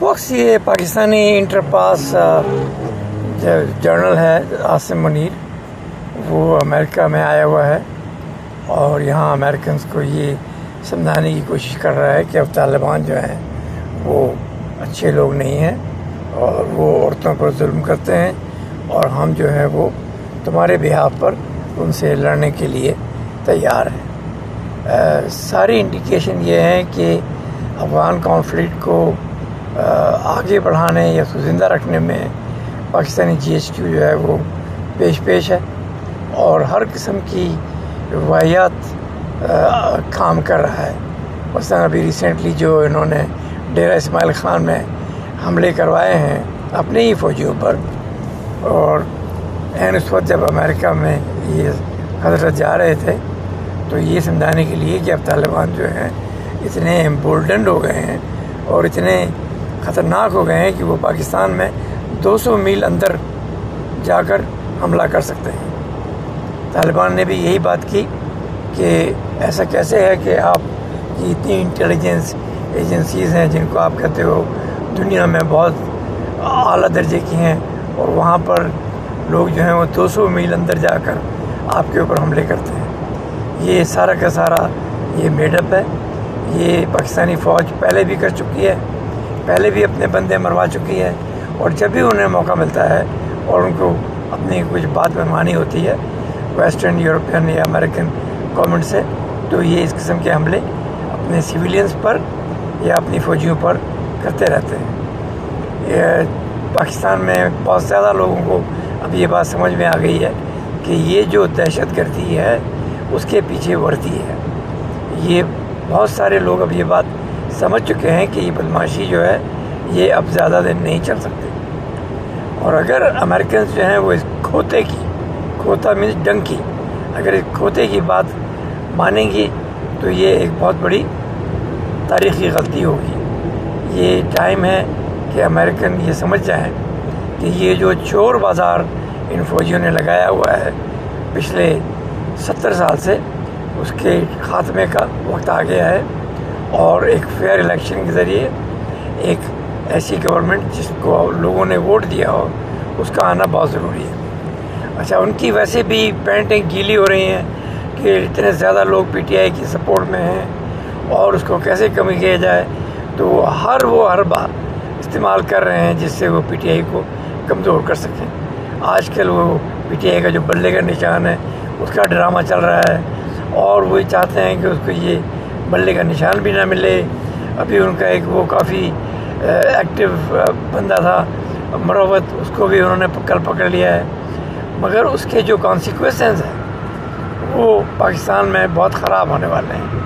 وقت یہ پاکستانی انٹر پاس جرنل ہے، عاصم منیر۔ وہ امریکہ میں آیا ہوا ہے اور یہاں امریکنس کو یہ سمجھانے کی کوشش کر رہا ہے کہ اب طالبان جو ہیں، وہ اچھے لوگ نہیں ہیں اور وہ عورتوں پر ظلم کرتے ہیں اور ہم جو ہے وہ تمہارے بہاف پر ان سے لڑنے کے لیے تیار ہیں۔ ساری انڈیکیشن یہ ہیں کہ افغان کانفلکٹ کو آگے بڑھانے یا زندہ رکھنے میں پاکستانی جی ایس کیو جو ہے وہ پیش پیش ہے اور ہر قسم کی روایات کام کر رہا ہے۔ مثلاً ابھی ریسنٹلی جو انہوں نے ڈیرہ اسماعیل خان میں حملے کروائے ہیں اپنے ہی فوجیوں پر اور این اس وقت جب امریکہ میں یہ حضرت جا رہے تھے تو یہ سمجھانے کے لیے کہ اب طالبان جو ہیں اتنے امبولڈنڈ ہو گئے ہیں اور اتنے خطرناک ہو گئے ہیں کہ وہ پاکستان میں دو سو میل اندر جا کر حملہ کر سکتے ہیں۔ طالبان نے بھی یہی بات کی کہ ایسا کیسے ہے کہ آپ کی اتنی انٹیلیجنس ایجنسیز ہیں جن کو آپ کہتے ہو دنیا میں بہت اعلیٰ درجے کی ہیں اور وہاں پر لوگ جو ہیں وہ دو سو میل اندر جا کر آپ کے اوپر حملے کرتے ہیں۔ یہ سارا کا سارا یہ میڈ اپ ہے۔ یہ پاکستانی فوج پہلے بھی کر چکی ہے۔ پہلے بھی اپنے بندے مروا چکی ہے اور جب بھی انہیں موقع ملتا ہے اور ان کو اپنی کچھ بات منوانی ہوتی ہے ویسٹرن یورپین یا امریکن گورنمنٹ سے، تو یہ اس قسم کے حملے اپنے سویلینس پر یا اپنی فوجیوں پر کرتے رہتے ہیں۔ یہ پاکستان میں بہت زیادہ لوگوں کو اب یہ بات سمجھ میں آ گئی ہے کہ یہ جو دہشت گردی ہے، اس کے پیچھے ورتی ہے۔ یہ بہت سارے لوگ اب یہ بات سمجھ چکے ہیں کہ یہ بدماشی جو ہے، یہ اب زیادہ دن نہیں چل سکتے۔ اور اگر امریکنس جو ہیں وہ اس کھوتے کی، کھوتا مینس ڈنگ کی، اگر اس کھوتے کی بات مانیں گی تو یہ ایک بہت بڑی تاریخی غلطی ہوگی۔ یہ ٹائم ہے کہ امریکن یہ سمجھ جائیں کہ یہ جو چور بازار ان فوجیوں نے لگایا ہوا ہے پچھلے ستر سال سے، اس کے خاتمے کا وقت آ گیا ہے۔ اور ایک فیئر الیکشن کے ذریعے ایک ایسی گورنمنٹ جس کو لوگوں نے ووٹ دیا ہو، اس کا آنا بہت ضروری ہے۔ اچھا ان کی ویسے بھی پینٹیں گیلی ہو رہی ہیں کہ اتنے زیادہ لوگ پی ٹی آئی کی سپورٹ میں ہیں اور اس کو کیسے کمی کیا جائے، تو ہر وہ ہر بات استعمال کر رہے ہیں جس سے وہ پی ٹی آئی کو کمزور کر سکیں آج کل وہ پی ٹی آئی کا جو بلے کا نشان ہے، اس کا ڈرامہ چل رہا ہے اور وہی چاہتے ہیں کہ اس کو یہ بلے کا نشان بھی نہ ملے۔ ابھی ان کا ایک وہ کافی ایکٹیو بندہ تھا، مروت، اس کو بھی انہوں نے کل پکڑ لیا ہے۔ مگر اس کے جو کانسیکوینسز ہیں، وہ پاکستان میں بہت خراب ہونے والے ہیں۔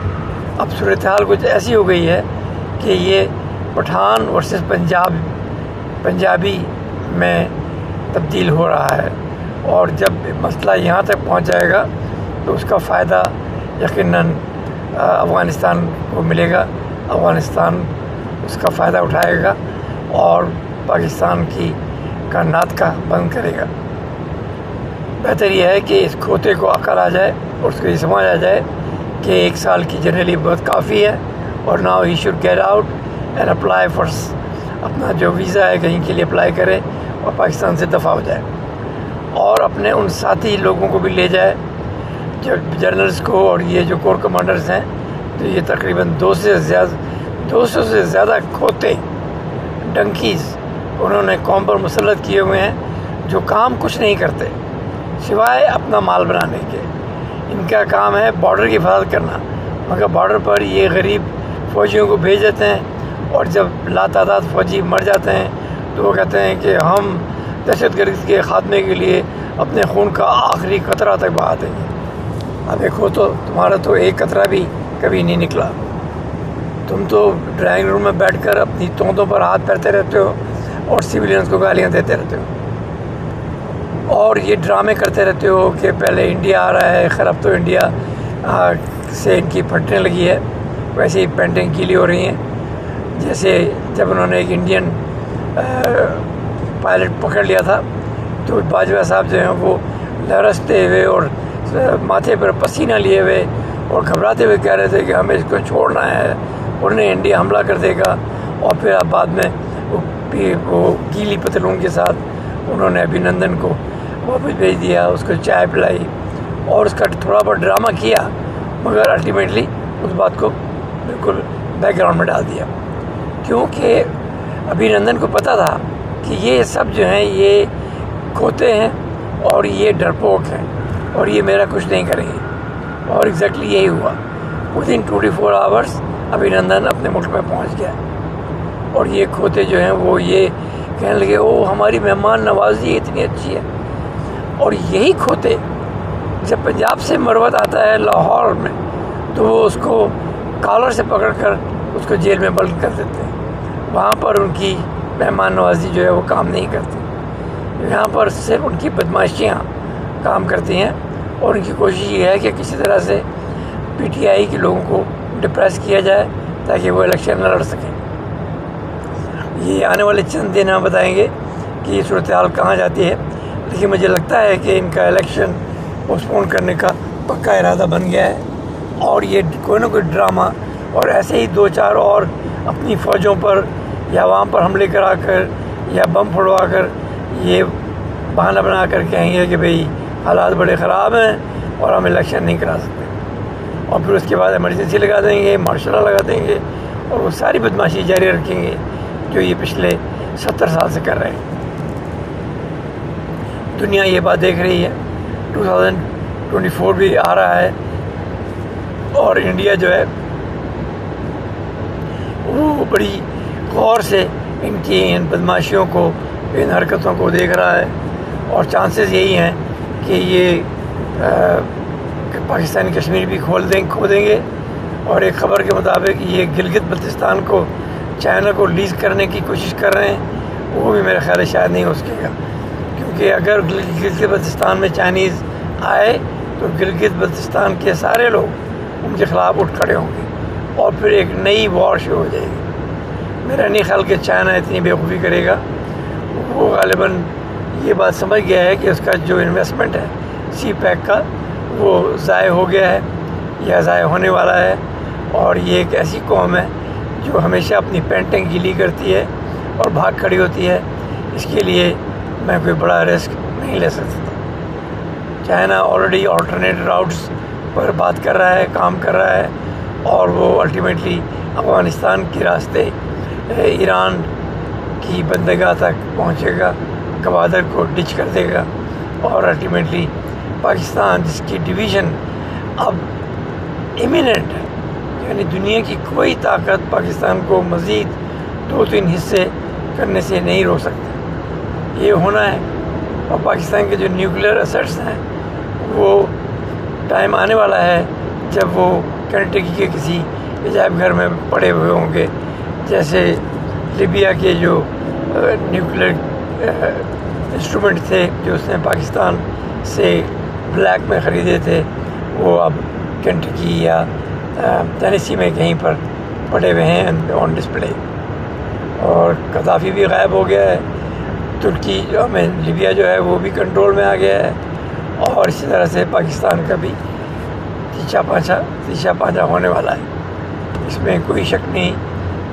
اب صورتحال کچھ ایسی ہو گئی ہے کہ یہ پٹھان ورسز پنجاب، پنجابی میں تبدیل ہو رہا ہے۔ اور جب مسئلہ یہاں تک پہنچ جائے گا، تو اس کا فائدہ یقیناً افغانستان کو ملے گا، افغانستان اس کا فائدہ اٹھائے گا اور پاکستان کی کا ناطقہ بند کرے گا۔ بہتر یہ ہے کہ اس کھوتے کو عقل آ جائے اور اس کو یہ سمجھ آ جائے کہ ایک سال کی جنرلی بہت کافی ہے اور now he should get out and apply for اپنا جو ویزا ہے کہیں کے لیے اپلائی کرے اور پاکستان سے دفاع ہو جائے اور اپنے ان ساتھی لوگوں کو بھی لے جائے جو جرنلس کو اور یہ جو کور کمانڈرز ہیں، تو یہ تقریباً دو سے زیادہ دو سو سے زیادہ کھوتے، ڈنکیز انہوں نے قوم پر مسلط کیے ہوئے ہیں، جو کام کچھ نہیں کرتے، سوائے اپنا مال بنانے کے۔ ان کا کام ہے بارڈر کی حفاظت کرنا، مگر بارڈر پر یہ غریب فوجیوں کو بھیج دیتے ہیں، اور جب لا تعداد فوجی مر جاتے ہیں، تو وہ کہتے ہیں کہ ہم دہشت گردی کے خاتمے کے لیے اپنے خون کا آخری قطرہ تک بہا دیں گے۔ اب دیکھو تو تمہارا تو ایک قطرہ بھی کبھی نہیں نکلا۔ تم تو ڈرائنگ روم میں بیٹھ کر اپنی توندوں پر ہاتھ پھیرتے رہتے ہو اور سویلینس کو گالیاں دیتے رہتے ہو۔ اور یہ ڈرامے کرتے رہتے ہو کہ پہلے انڈیا آ رہا ہے، خیر اب تو انڈیا سے ان کی پھٹنے لگی ہے۔ ویسے ہی پینٹنگ گیلی ہو رہی ہیں۔ جیسے جب انہوں نے ایک انڈین پائلٹ پکڑ لیا تھا تو باجوہ صاحب جو ہیں وہ لرستے ہوئے اور ماتھے پر پسینہ لیے ہوئے اور گھبراتے ہوئے کہہ رہے تھے کہ ہمیں اس کو چھوڑنا ہے اور نہیں انڈیا حملہ کر دے گا۔ اور پھر بعد میں وہ گیلی پتلون کے ساتھ انہوں نے ابھی نندن کو واپس بھیج دیا، اس کو چائے پلائی اور اس کا تھوڑا بہت ڈرامہ کیا، مگر الٹیمیٹلی اس بات کو بالکل بیک گراؤنڈ میں ڈال دیا۔ کیونکہ ابھی نندن کو پتہ تھا کہ یہ سب جو ہیں، یہ کھوتے ہیں اور یہ ڈرپوک ہیں۔ اور یہ میرا کچھ نہیں کریں گے اور ایگزیکٹلی یہی ہوا۔ Within twenty four hours Abhinandan اپنے ملک میں پہنچ گیا۔ اور یہ کھوتے جو ہیں وہ یہ کہنے لگے او ہماری مہمان نوازی اتنی اچھی ہے۔ اور یہی کھوتے جب پنجاب سے مروت آتا ہے لاہور میں، تو وہ اس کو کالر سے پکڑ کر اس کو جیل میں بلد کر دیتے ہیں۔ وہاں پر ان کی مہمان نوازی جو ہے وہ کام نہیں کرتی۔ یہاں پر صرف ان کی بدماشیاں کام کرتی ہیں اور ان کی کوشش یہ ہے کہ کسی طرح سے پی ٹی آئی کے لوگوں کو ڈپریس کیا جائے تاکہ وہ الیکشن نہ لڑ سکیں۔ یہ آنے والے چند دن ہم بتائیں گے کہ یہ صورتحال کہاں جاتی ہے، لیکن مجھے لگتا ہے کہ ان کا الیکشن پوسٹ کرنے کا پکا ارادہ بن گیا ہے اور یہ کوئی نہ کوئی ڈرامہ اور ایسے ہی دو چار اور اپنی فوجوں پر یا وہاں پر حملے کرا کر یا بم پھڑوا کر یہ بہانہ بنا کر کہیں گے کہ بھئی حالات بڑے خراب ہیں اور ہم الیکشن نہیں کرا سکتے۔ اور پھر اس کے بعد ایمرجنسی لگا دیں گے مارشل لگا دیں گے اور وہ ساری بدماشی جاری رکھیں گے جو یہ پچھلے ستر سال سے کر رہے ہیں۔ دنیا یہ بات دیکھ رہی ہے۔ ٹو تھاؤزینڈ ٹوینٹی فور بھی آ رہا ہے اور انڈیا جو ہے، وہ بڑی غور سے ان کی ان بدماشیوں کو، ان حرکتوں کو دیکھ رہا ہے اور چانسز یہی ہیں کہ یہ پاکستانی کشمیر بھی کھول دیں، کھو دیں گے۔ اور ایک خبر کے مطابق یہ گلگت بلتستان کو، چائنا کو لیز کرنے کی کوشش کر رہے ہیں، وہ بھی میرا خیال ہے شاید نہیں ہو سکے گا۔ کیونکہ اگر گلگت بلتستان میں چائنیز آئے، تو گلگت بلتستان کے سارے لوگ ان کے خلاف اٹھ کھڑے ہوں گے اور پھر ایک نئی وار شروع ہو جائے گی۔ میرا نہیں خیال کہ چائنا اتنی بےخوبی کرے گا۔ وہ غالباً یہ بات سمجھ گیا ہے کہ اس کا جو انویسٹمنٹ ہے سی پیک کا، وہ ضائع ہو گیا ہے یا ضائع ہونے والا ہے۔ اور یہ ایک ایسی قوم ہے جو ہمیشہ اپنی پینٹنگ گیلی کرتی ہے اور بھاگ کھڑی ہوتی ہے۔ اس کے لیے میں کوئی بڑا رسک نہیں لے سکتا۔ چائنا آلریڈی آلٹرنیٹ راؤٹس پر بات کر رہا ہے، کام کر رہا ہے۔ اور وہ الٹیمیٹلی افغانستان کے راستے، ایران کی بندگاہ تک پہنچے گا۔ گوادر کو ڈچ کر دے گا۔ اور الٹیمیٹلی پاکستان جس کی ڈویژن اب امییننٹ ہے یعنی دنیا کی کوئی طاقت پاکستان کو مزید دو تین حصے کرنے سے نہیں رو سکتا یہ ہونا ہے۔ اور پاکستان کے جو نیوکلیر اسٹس ہیں، وہ ٹائم آنے والا ہے جب وہ کنٹکی کے کسی عجائب گھر میں پڑے ہوئے ہوں گے۔ جیسے لیبیا کے جو uh, نیوکلیر انسٹرومنٹ تھے جو اس نے پاکستان سے بلیک میں خریدے تھے، وہ اب کنٹکی یا ٹینیسی میں کہیں پر پڑے ہوئے ہیں آن ڈسپلے اور قذافی بھی غائب ہو گیا ہے، ترکی جو ہمیں لیبیا جو ہے وہ بھی کنٹرول میں آ گیا ہے، اور اسی طرح سے پاکستان کا بھی تیچا پانچا تیچا پانچا ہونے والا ہے۔ اس میں کوئی شک نہیں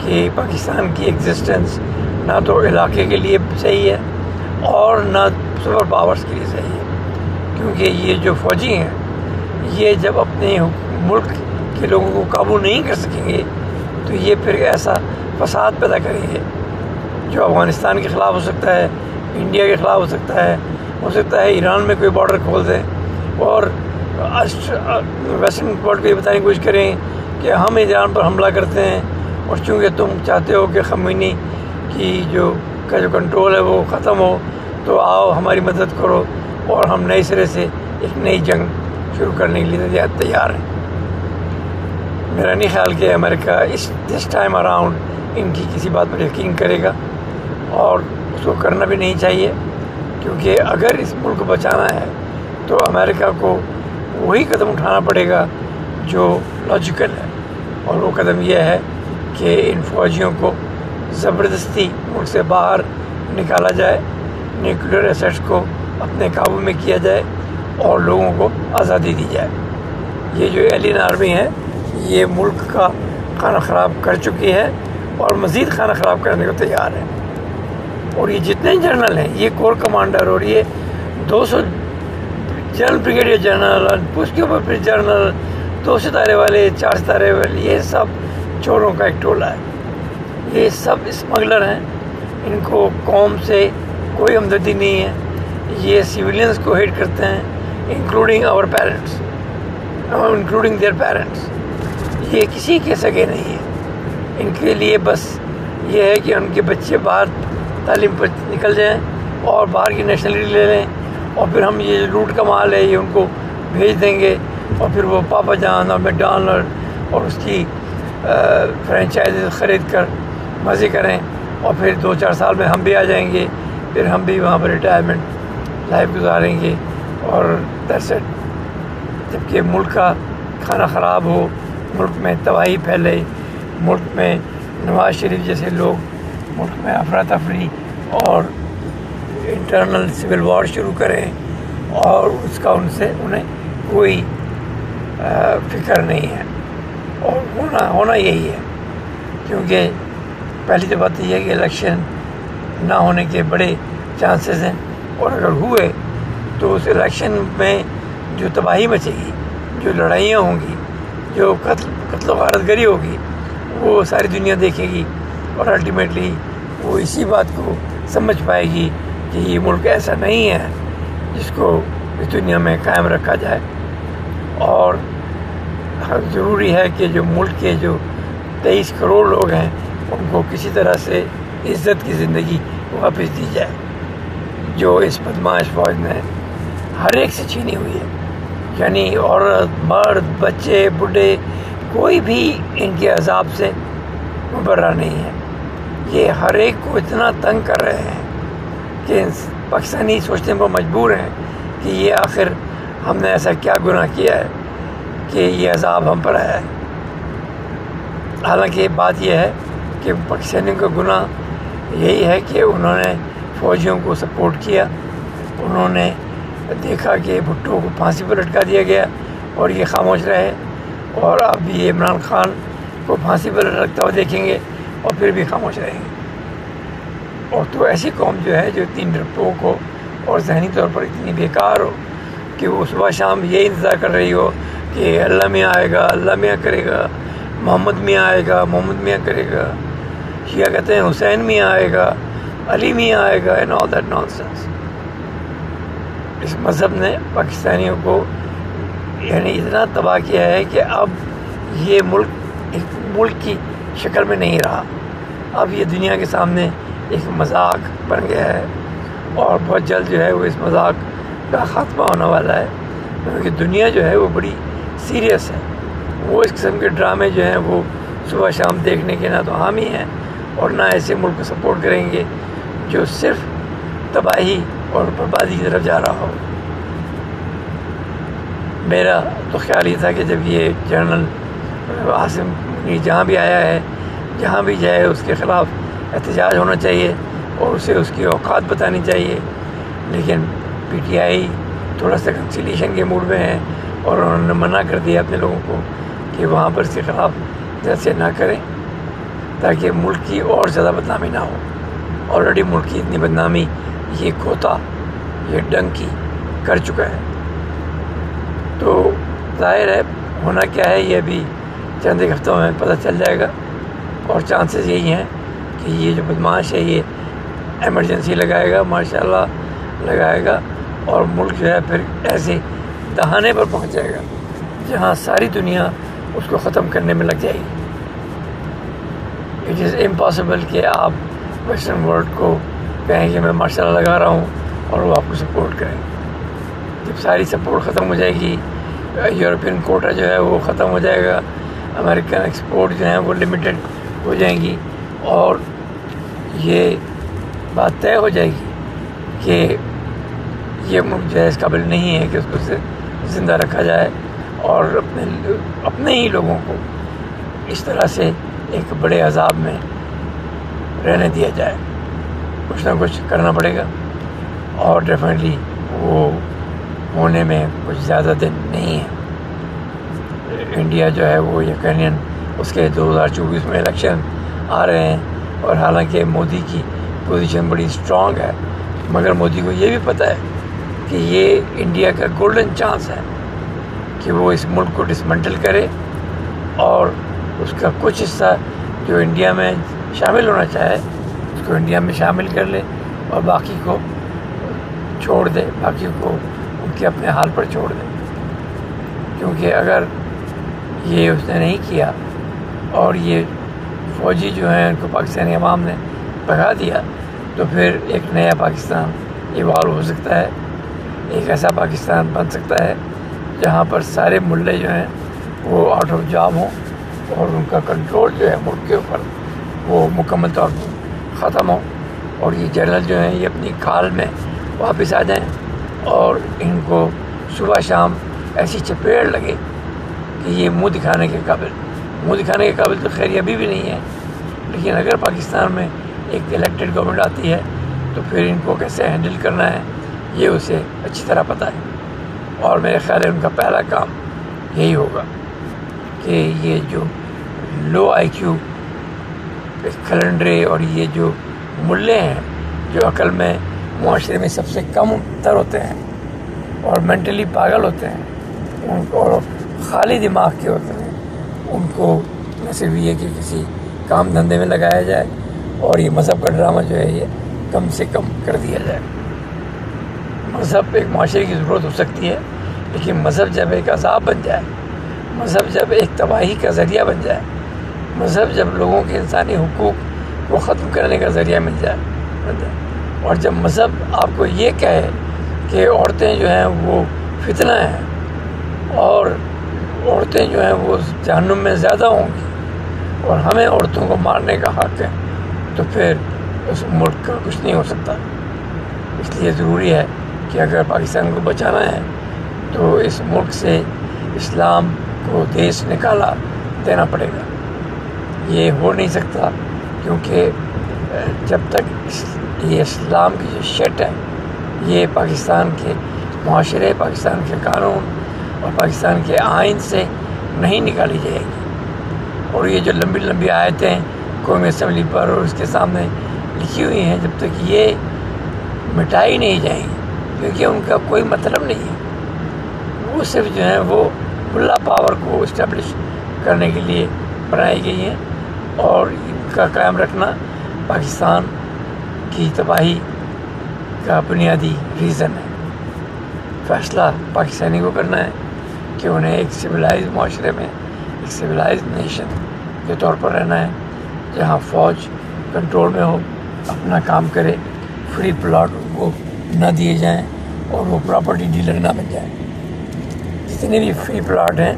کہ پاکستان کی ایگزسٹنس نہ تو علاقے کے لیے صحیح ہے اور نہ سپر پاورز کے لیے صحیح ہے۔ کیونکہ یہ جو فوجی ہیں، یہ جب اپنے ملک کے لوگوں کو قابو نہیں کر سکیں گے، تو یہ پھر ایسا فساد پیدا کریں گے جو افغانستان کے خلاف ہو سکتا ہے، انڈیا کے خلاف ہو سکتا ہے، ہو سکتا ہے ایران میں کوئی بارڈر کھول دیں اور ویسٹرن ورلڈ کو یہ بتانے کی کوشش کریں کہ ہم ایران پر حملہ کرتے ہیں اور چونکہ تم چاہتے ہو کہ خمینی کی جو کا جو کنٹرول ہے وہ ختم ہو، تو آؤ ہماری مدد کرو اور ہم نئے سرے سے ایک نئی جنگ شروع کرنے کے لیے تیار ہیں۔ میرا نہیں خیال کہ امریکہ اس دس ٹائم اراؤنڈ ان کی کسی بات پر یقین کرے گا اور اس کو کرنا بھی نہیں چاہیے۔ کیونکہ اگر اس ملک کو بچانا ہے تو امریکہ کو وہی قدم اٹھانا پڑے گا جو لاجیکل ہے۔ اور وہ قدم یہ ہے کہ ان فوجیوں کو زبردستی ملک سے باہر نکالا جائے نیوکلیر ایسٹس کو اپنے قابو میں کیا جائے اور لوگوں کو آزادی دی جائے۔ یہ جو ایلین آرمی ہے، یہ ملک کا کھانا خراب کر چکی ہے اور مزید کھانا خراب کرنے کو تیار ہے۔ اور یہ جتنے جنرل ہیں، یہ کور کمانڈر اور یہ دو سو جنرل بریگیڈیئر جنرل اس کے اوپر پھر جنرل، دو ستارے والے، چار ستارے والے، یہ سب چوروں کا ایک ٹولہ ہے۔ یہ سب اسمگلر ہیں۔ ان کو قوم سے کوئی ہمدردی نہیں ہے۔ یہ سویلینس کو ہیٹ کرتے ہیں including our parents including their parents یہ کسی کے سگے نہیں ہے ان کے لیے بس یہ ہے کہ ان کے بچے باہر تعلیم پر نکل جائیں اور باہر کی نیشنلٹی لے لیں اور پھر ہم یہ لوٹ کا مال ہے، یہ ان کو بھیج دیں گے اور پھر وہ پاپا جان اور میکڈونلڈ اور اس کی فرینچائز خرید کر مزے کریں اور پھر دو چار سال میں ہم بھی آ جائیں گے، پھر ہم بھی وہاں پر ریٹائرمنٹ لائف گزاریں گے اور درسٹ جبکہ ملک کا کھانا خراب ہو، ملک میں تباہی پھیلے، ملک میں نواز شریف جیسے لوگ، ملک میں افراتفری اور انٹرنل سول وار شروع کریں اور اس کا ان سے، انہیں کوئی فکر نہیں ہے اور ہونا ہونا یہی ہے۔ کیونکہ پہلی تو بات یہ ہے کہ الیکشن نہ ہونے کے بڑے چانسز ہیں اور اگر ہوئے تو اس الیکشن میں جو تباہی مچے گی، جو لڑائیاں ہوں گی، جو قتل قتل و غارت گری ہوگی، وہ ساری دنیا دیکھے گی اور الٹیمیٹلی وہ اسی بات کو سمجھ پائے گی کہ یہ ملک ایسا نہیں ہے جس کو اس دنیا میں قائم رکھا جائے۔ اور ضروری ہے کہ جو ملک کے جو تیئیس کروڑ لوگ ہیں ان کو کسی طرح سے عزت کی زندگی واپس دی جائے۔ جو اس بدماش فوج نے ہر ایک سے چھینی ہوئی ہے یعنی عورت، مرد، بچے بڈھے کوئی بھی ان کے عذاب سے مبرہ نہیں ہے۔ یہ ہر ایک کو اتنا تنگ کر رہے ہیں کہ پاکستانی سوچنے پر مجبور ہیں کہ یہ آخر ہم نے ایسا کیا گناہ کیا ہے کہ یہ عذاب ہم پر آیا ہے۔ حالانکہ بات یہ ہے کہ پاکستانیوں کا گناہ یہی ہے کہ انہوں نے فوجیوں کو سپورٹ کیا، انہوں نے دیکھا کہ بھٹو کو پھانسی پر لٹکا دیا گیا اور یہ خاموش رہے اور اب یہ عمران خان کو پھانسی پر لٹکتا ہوا دیکھیں گے اور پھر بھی خاموش رہیں گے۔ اور تو ایسی قوم جو ہے، جو اتنی ڈرپوک ہو اور ذہنی طور پر اتنی بیکار ہو کہ وہ صبح شام یہ انتظار کر رہی ہو کہ اللہ میاں آئے گا، اللہ میاں کرے گا، محمد میاں آئے گا، محمد میاں کرے گا۔ شیعہ کہتے ہیں، حسین میاں آئے گا، علی میاں آئے گا and all that nonsense اس مذہب نے پاکستانیوں کو یعنی اتنا تباہ کیا ہے کہ اب یہ ملک ایک ملک کی شکل میں نہیں رہا۔ اب یہ دنیا کے سامنے ایک مذاق بن گیا ہے اور بہت جلد جو ہے وہ اس مذاق کا خاتمہ ہونے والا ہے۔ کیونکہ دنیا جو ہے وہ بڑی سیریس ہے۔ وہ اس قسم کے ڈرامے جو ہیں وہ صبح شام دیکھنے کے نہ تو حامی ہیں۔ اور نہ ایسے ملک کو سپورٹ کریں گے جو صرف تباہی اور بربادی کی طرف جا رہا ہو۔ میرا تو خیال یہ تھا کہ جب یہ جنرل عاصم جہاں بھی آیا ہے، جہاں بھی جائے، اس کے خلاف احتجاج ہونا چاہیے اور اسے اس کی اوقات بتانی چاہیے۔ لیکن پی ٹی آئی تھوڑا سا کنسیلیشن کے موڈ میں ہے اور انہوں نے منع کر دیا اپنے لوگوں کو کہ وہاں پر اس کے خلاف جیسے نہ کریں۔ تاکہ ملک کی اور زیادہ بدنامی نہ ہو۔ آلریڈی ملک کی اتنی بدنامی یہ کھوتا یہ ڈنکی کر چکا ہے۔ تو ظاہر ہے، ہونا کیا ہے، یہ بھی چند ایک ہفتوں میں پتہ چل جائے گا۔ اور چانسز یہی ہیں کہ یہ جو بدماش ہے، یہ ایمرجنسی لگائے گا ماشاء اللہ لگائے گا۔ اور ملک جو ہے، پھر ایسے دہانے پر پہنچ جائے گا، جہاں ساری دنیا اس کو ختم کرنے میں لگ جائے گی۔ اٹ از امپاسبل کہ آپ ویسٹرن ورلڈ کو کہیں کہ میں ماشاء اللہ لگا رہا ہوں اور وہ آپ کو سپورٹ کریں جب ساری سپورٹ ختم ہو جائے گی یورپین کوٹا جو ہے وہ ختم ہو جائے گا امریکن ایکسپورٹ جو ہیں وہ لمیٹڈ ہو جائیں گی اور یہ بات طے ہو جائے گی کہ یہ ملک جو ہے اس قابل نہیں ہے کہ اس کو زندہ رکھا جائے اور اپنے اپنے ہی لوگوں کو اس طرح سے ایک بڑے عذاب میں رہنے دیا جائے۔ کچھ نہ کچھ کرنا پڑے گا۔ اور ڈیفینیٹلی وہ ہونے میں کچھ زیادہ دن نہیں ہے انڈیا جو ہے وہ یقیناً اس کے دو ہزار چوبیس میں الیکشن آ رہے ہیں اور حالانکہ مودی کی پوزیشن بڑی اسٹرانگ ہے۔ مگر مودی کو یہ بھی پتہ ہے کہ یہ انڈیا کا گولڈن چانس ہے کہ وہ اس ملک کو ڈسمنٹل کرے اور اس کا کچھ حصہ جو انڈیا میں شامل ہونا چاہے، اس کو انڈیا میں شامل کر لے اور باقی کو چھوڑ دے، باقی کو ان کے اپنے حال پر چھوڑ دے۔ کیونکہ اگر یہ اس نے نہیں کیا اور یہ فوجی جو ہیں، ان کو پاکستانی عوام نے بھگا دیا، تو پھر ایک نیا پاکستان ایوالو ہو سکتا ہے، ایک ایسا پاکستان بن سکتا ہے جہاں پر سارے ملے جو ہیں وہ آؤٹ آف جاب ہوں۔ اور ان کا کنٹرول جو ہے ملک کے اوپر وہ مکمل طور پر ختم ہو۔ اور یہ جنرل جو ہیں، یہ اپنی کھال میں واپس آ جائیں اور ان کو صبح شام ایسی چپیڑ لگے کہ یہ منہ دکھانے کے قابل، منہ دکھانے کے قابل تو خیر ابھی بھی نہیں ہے، لیکن اگر پاکستان میں ایک الیکٹڈ گورنمنٹ آتی ہے تو پھر ان کو کیسے ہینڈل کرنا ہے، یہ اسے اچھی طرح پتہ ہے۔ اور میرے خیال ہے ان کا پہلا کام یہی ہوگا کہ یہ جو لو آئی کیو کلنڈرے اور یہ جو ملے ہیں، جو عقل میں، معاشرے میں سب سے کم تر ہوتے ہیں اور مینٹلی پاگل ہوتے ہیں، ان کو خالی دماغ کے ہوتے ہیں۔ ان کو نہ صرف یہ کہ کسی کام دھندے میں لگایا جائے اور یہ مذہب کا ڈرامہ جو ہے، یہ کم سے کم کر دیا جائے۔ مذہب ایک معاشرے کی ضرورت ہو سکتی ہے، لیکن مذہب جب ایک عذاب بن جائے، مذہب جب ایک تباہی کا ذریعہ بن جائے مذہب جب لوگوں کے انسانی حقوق کو ختم کرنے کا ذریعہ مل جائے اور جب مذہب آپ کو یہ کہے کہ عورتیں جو ہیں وہ فتنہ ہیں اور عورتیں جو ہیں وہ جہنم میں زیادہ ہوں گی اور ہمیں عورتوں کو مارنے کا حق ہے، تو پھر اس ملک کا کچھ نہیں ہو سکتا۔ اس لیے ضروری ہے کہ اگر پاکستان کو بچانا ہے، تو اس ملک سے اسلام کو دیش نکالا دینا پڑے گا۔ یہ ہو نہیں سکتا کیونکہ جب تک یہ اسلام کی جو شٹ ہے، یہ پاکستان کے معاشرے، پاکستان کے قانون اور پاکستان کے آئین سے نہیں نکالی جائے گی۔ اور یہ جو لمبی لمبی آیتیں قومی اسمبلی پر اور اس کے سامنے لکھی ہوئی ہیں، جب تک یہ مٹائی نہیں جائیں گی، کیونکہ ان کا کوئی مطلب نہیں ہے۔ وہ صرف جو ہیں، وہ ملا پاور کو اسٹیبلش کرنے کے لیے بنائی گئی ہیں۔ اور ان کا قائم رکھنا پاکستان کی تباہی کا بنیادی ریزن ہے۔ فیصلہ پاکستانی کو کرنا ہے کہ انہیں ایک سویلائز معاشرے میں، ایک سویلائز نیشن کے طور پر رہنا ہے، جہاں فوج کنٹرول میں ہو، اپنا کام کرے فری پلاٹ کو نہ دیے جائیں اور وہ پراپرٹی ڈیلر نہ بن جائیں۔ جتنے بھی فری پلاٹ ہیں،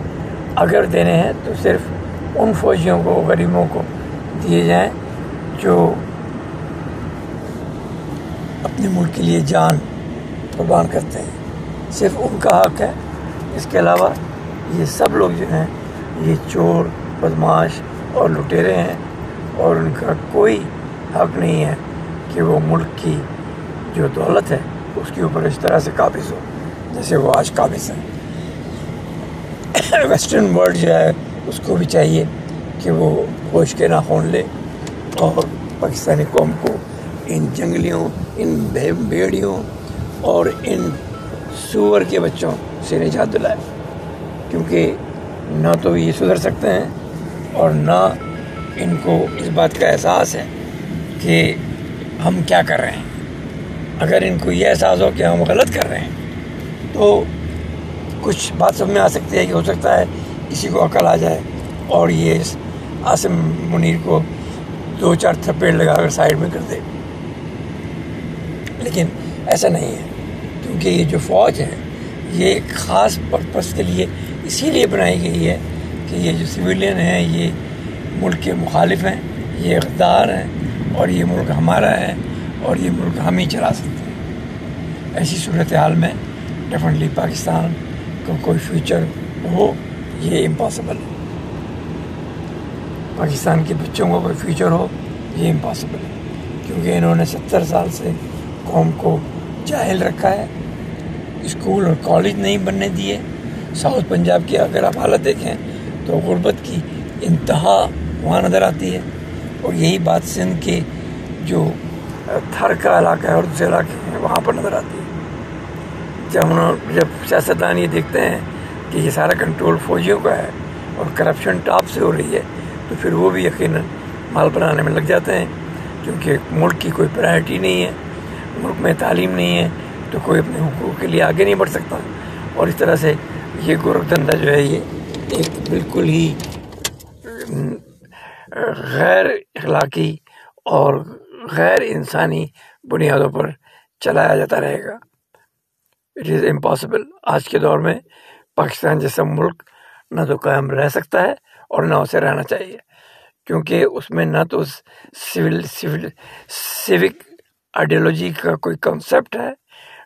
اگر دینے ہیں تو صرف ان فوجیوں کو، غریبوں کو دیے جائیں جو اپنے ملک کے لیے جان قربان کرتے ہیں۔ صرف ان کا حق ہے۔ اس کے علاوہ یہ سب لوگ جو ہیں، یہ چور بدماش اور لٹیرے ہیں اور ان کا کوئی حق نہیں ہے کہ وہ ملک کی جو دولت ہے، اس کے اوپر اس طرح سے قابض ہو، جیسے وہ آج قابض ہیں۔ ویسٹرن ورلڈ جو ہے اس کو بھی چاہیے کہ وہ ہوش کے ناخون لے اور پاکستانی قوم کو ان جنگلیوں، ان بیڑیوں اور ان سور کے بچوں سے نجات دلائے۔ کیونکہ نہ تو یہ سدھر سکتے ہیں اور نہ ان کو اس بات کا احساس ہے کہ ہم کیا کر رہے ہیں۔ اگر ان کو یہ احساس ہو کہ ہم غلط کر رہے ہیں تو کچھ بات سب میں آ سکتی ہے کہ ہو سکتا ہے کسی کو عقل آ جائے۔ اور یہ عاصم منیر کو دو چار تھپیڑ لگا کر سائڈ میں کر دے۔ لیکن ایسا نہیں ہے، کیونکہ یہ جو فوج ہے، یہ ایک خاص پرپز کے لیے اسی لیے بنائی گئی ہے کہ یہ جو سویلین ہیں، یہ ملک کے مخالف ہیں، یہ اقدار ہیں، اور یہ ملک ہمارا ہے، اور یہ ملک ہم ہی چلا سکتے ہیں۔ ایسی صورت حال میں ڈیفینیٹلی پاکستان کو کوئی فیوچر ہو یہ امپاسبل ہے۔ پاکستان کے بچوں کو کوئی فیوچر ہو، یہ امپاسبل ہے۔ کیونکہ انہوں نے ستر سال سے قوم کو جاہل رکھا ہے۔ اسکول اور کالج نہیں بننے دیے۔ ساؤتھ پنجاب کی اگر آپ حالت دیکھیں تو غربت کی انتہا وہاں نظر آتی ہے۔ اور یہی بات سندھ کے جو تھر کا علاقہ ہے اور دوسرے علاقے ہیں، وہاں پر نظر آتی ہے۔ جب انہوں جب سیاستدان یہ دیکھتے ہیں کہ یہ سارا کنٹرول فوجیوں کا ہے اور کرپشن ٹاپ سے ہو رہی ہے، تو پھر وہ بھی یقیناً مال بنانے میں لگ جاتے ہیں، کیونکہ ملک کی کوئی پرائرٹی نہیں ہے، ملک میں تعلیم نہیں ہے، تو کوئی اپنے حقوق کے لیے آگے نہیں بڑھ سکتا۔ اور اس طرح سے یہ گورکھ دھندا جو ہے، یہ ایک بالکل ہی غیر اخلاقی اور غیر انسانی بنیادوں پر چلایا جاتا رہے گا۔ اٹ از امپاسبل آج کے دور میں پاکستان جیسا ملک نہ تو قائم رہ سکتا ہے اور نہ اسے رہنا چاہیے۔ کیونکہ اس میں نہ تو سول سول، سیوک آئیڈیالوجی کا کوئی کنسیپٹ ہے،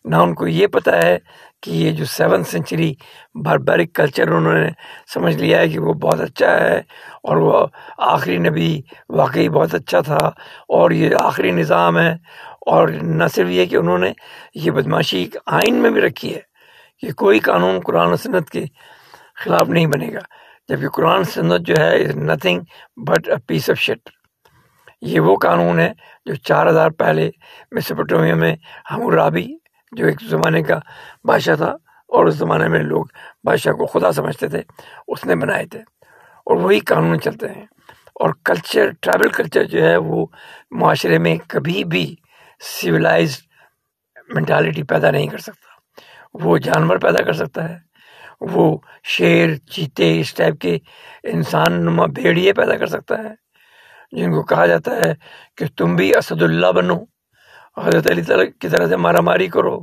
نہ ان کو یہ پتہ ہے کہ یہ جو سیون سینچری باربیرک کلچر انہوں نے سمجھ لیا ہے کہ وہ بہت اچھا ہے اور وہ آخری نبی واقعی بہت اچھا تھا اور یہ آخری نظام ہے۔ اور نہ صرف یہ کہ انہوں نے یہ بدماشی آئین میں بھی رکھی ہے کہ کوئی قانون قرآن و سنت کے خلاف نہیں بنے گا۔ جبکہ قرآن سنت جو ہے is nothing but a piece of shit یہ وہ قانون ہے جو چار ہزار پہلے مسپٹومیا میں ہمورابی جو ایک زمانے کا بادشاہ تھا اور اس زمانے میں لوگ بادشاہ کو خدا سمجھتے تھے، اس نے بنائے تھے۔ اور وہی قانون چلتے ہیں۔ اور کلچر ٹرائبل کلچر جو ہے وہ معاشرے میں کبھی بھی سویلائز مینٹالٹی پیدا نہیں کر سکتا۔ وہ جانور پیدا کر سکتا ہے۔ وہ شیر، چیتے، اس ٹائپ کے انسان نما بھیڑیے پیدا کر سکتا ہے، جن کو کہا جاتا ہے کہ تم بھی اسد اللہ بنو۔ حضرت علی کی طرح سے مارا ماری کرو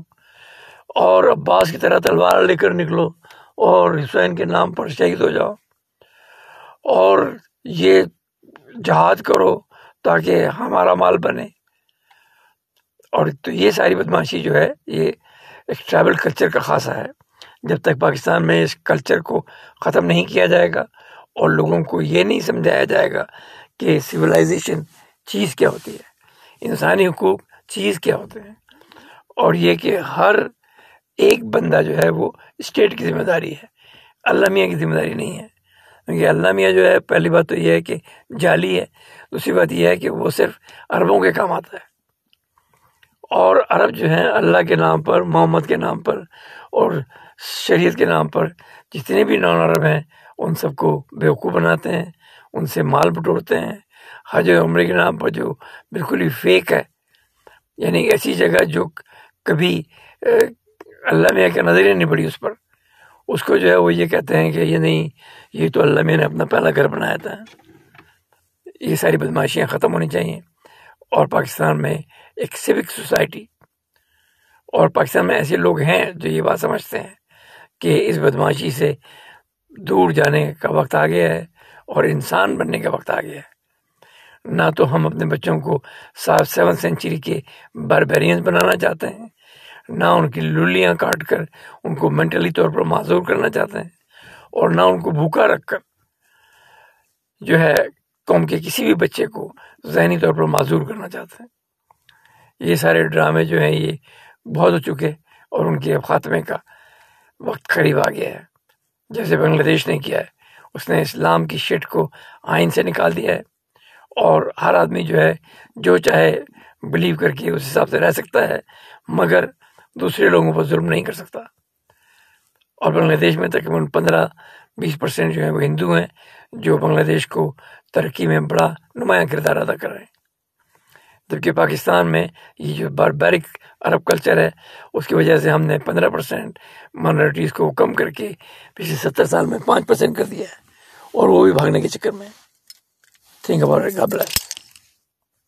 اور عباس کی طرح تلوار لے کر نکلو اور حسین کے نام پر شہید ہو جاؤ۔ اور یہ جہاد کرو تاکہ ہمارا مال بنے۔ اور تو یہ ساری بدماشی جو ہے، یہ ایک ٹرائبل کلچر کا خاصہ ہے۔ جب تک پاکستان میں اس کلچر کو ختم نہیں کیا جائے گا اور لوگوں کو یہ نہیں سمجھایا جائے گا کہ سویلائزیشن چیز کیا ہوتی ہے، انسانی حقوق چیز کیا ہوتے ہیں، اور یہ کہ ہر ایک بندہ جو ہے وہ اسٹیٹ کی ذمہ داری ہے اللہ میاں کی ذمہ داری نہیں ہے۔ کیونکہ اللہ میاں جو ہے، پہلی بات تو یہ ہے کہ جعلی ہے، دوسری بات یہ ہے کہ وہ صرف عربوں کے کام آتا ہے۔ اور عرب جو ہیں اللہ کے نام پر، محمد کے نام پر اور شریعت کے نام پر جتنے بھی نان عرب ہیں، ان سب کو بیوقوف بناتے ہیں، ان سے مال بٹورتے ہیں۔ حج عمرے کے نام پر جو بالکل ہی فیک ہے۔ یعنی ایسی جگہ جو کبھی اللہ میاں کا نظریہ نہیں پڑی اس پر۔ اس کو جو ہے وہ یہ کہتے ہیں کہ یہ نہیں، یہ تو اللہ میاں نے اپنا پہلا گھر بنایا تھا۔ یہ ساری بدماشیاں ختم ہونی چاہیے۔ اور پاکستان میں ایک سوک سوسائٹی اور پاکستان میں ایسے لوگ ہیں جو یہ بات سمجھتے ہیں کہ اس بدماشی سے دور جانے کا وقت آ گیا ہے اور انسان بننے کا وقت آ گیا ہے۔ نہ تو ہم اپنے بچوں کو سیون سینچری کے بربیرینس بنانا چاہتے ہیں، نہ ان کی للیاں کاٹ کر ان کو مینٹلی طور پر معذور کرنا چاہتے ہیں اور نہ ان کو بھوکا رکھ کر جو ہے قوم کے کسی بھی بچے کو ذہنی طور پر معذور کرنا چاہتے ہیں۔ یہ سارے ڈرامے جو ہیں یہ بہت ہو چکے اور ان کے خاتمے کا وقت قریب آ گیا ہے۔ جیسے بنگلہ دیش نے کیا ہے، اس نے اسلام کی شٹ کو آئین سے نکال دیا ہے اور ہر آدمی جو ہے، جو چاہے بلیو کر کے اس حساب سے رہ سکتا ہے، مگر دوسرے لوگوں پر ظلم نہیں کر سکتا۔ اور بنگلہ دیش میں تقریباً پندرہ بیس پرسینٹ جو ہیں وہ ہندو ہیں، جو بنگلہ دیش کو ترقی میں بڑا نمایاں کردار ادا کر رہے ہیں۔ جبکہ پاکستان میں یہ جو باربیرک عرب کلچر ہے، اس کی وجہ سے ہم نے پندرہ پرسینٹ مائنورٹیز کو کم کر کے پچھلے ستر سال میں پانچ پرسینٹ کر دیا ہے اور وہ بھی بھاگنے کے چکر میں تھنک اباؤٹ it.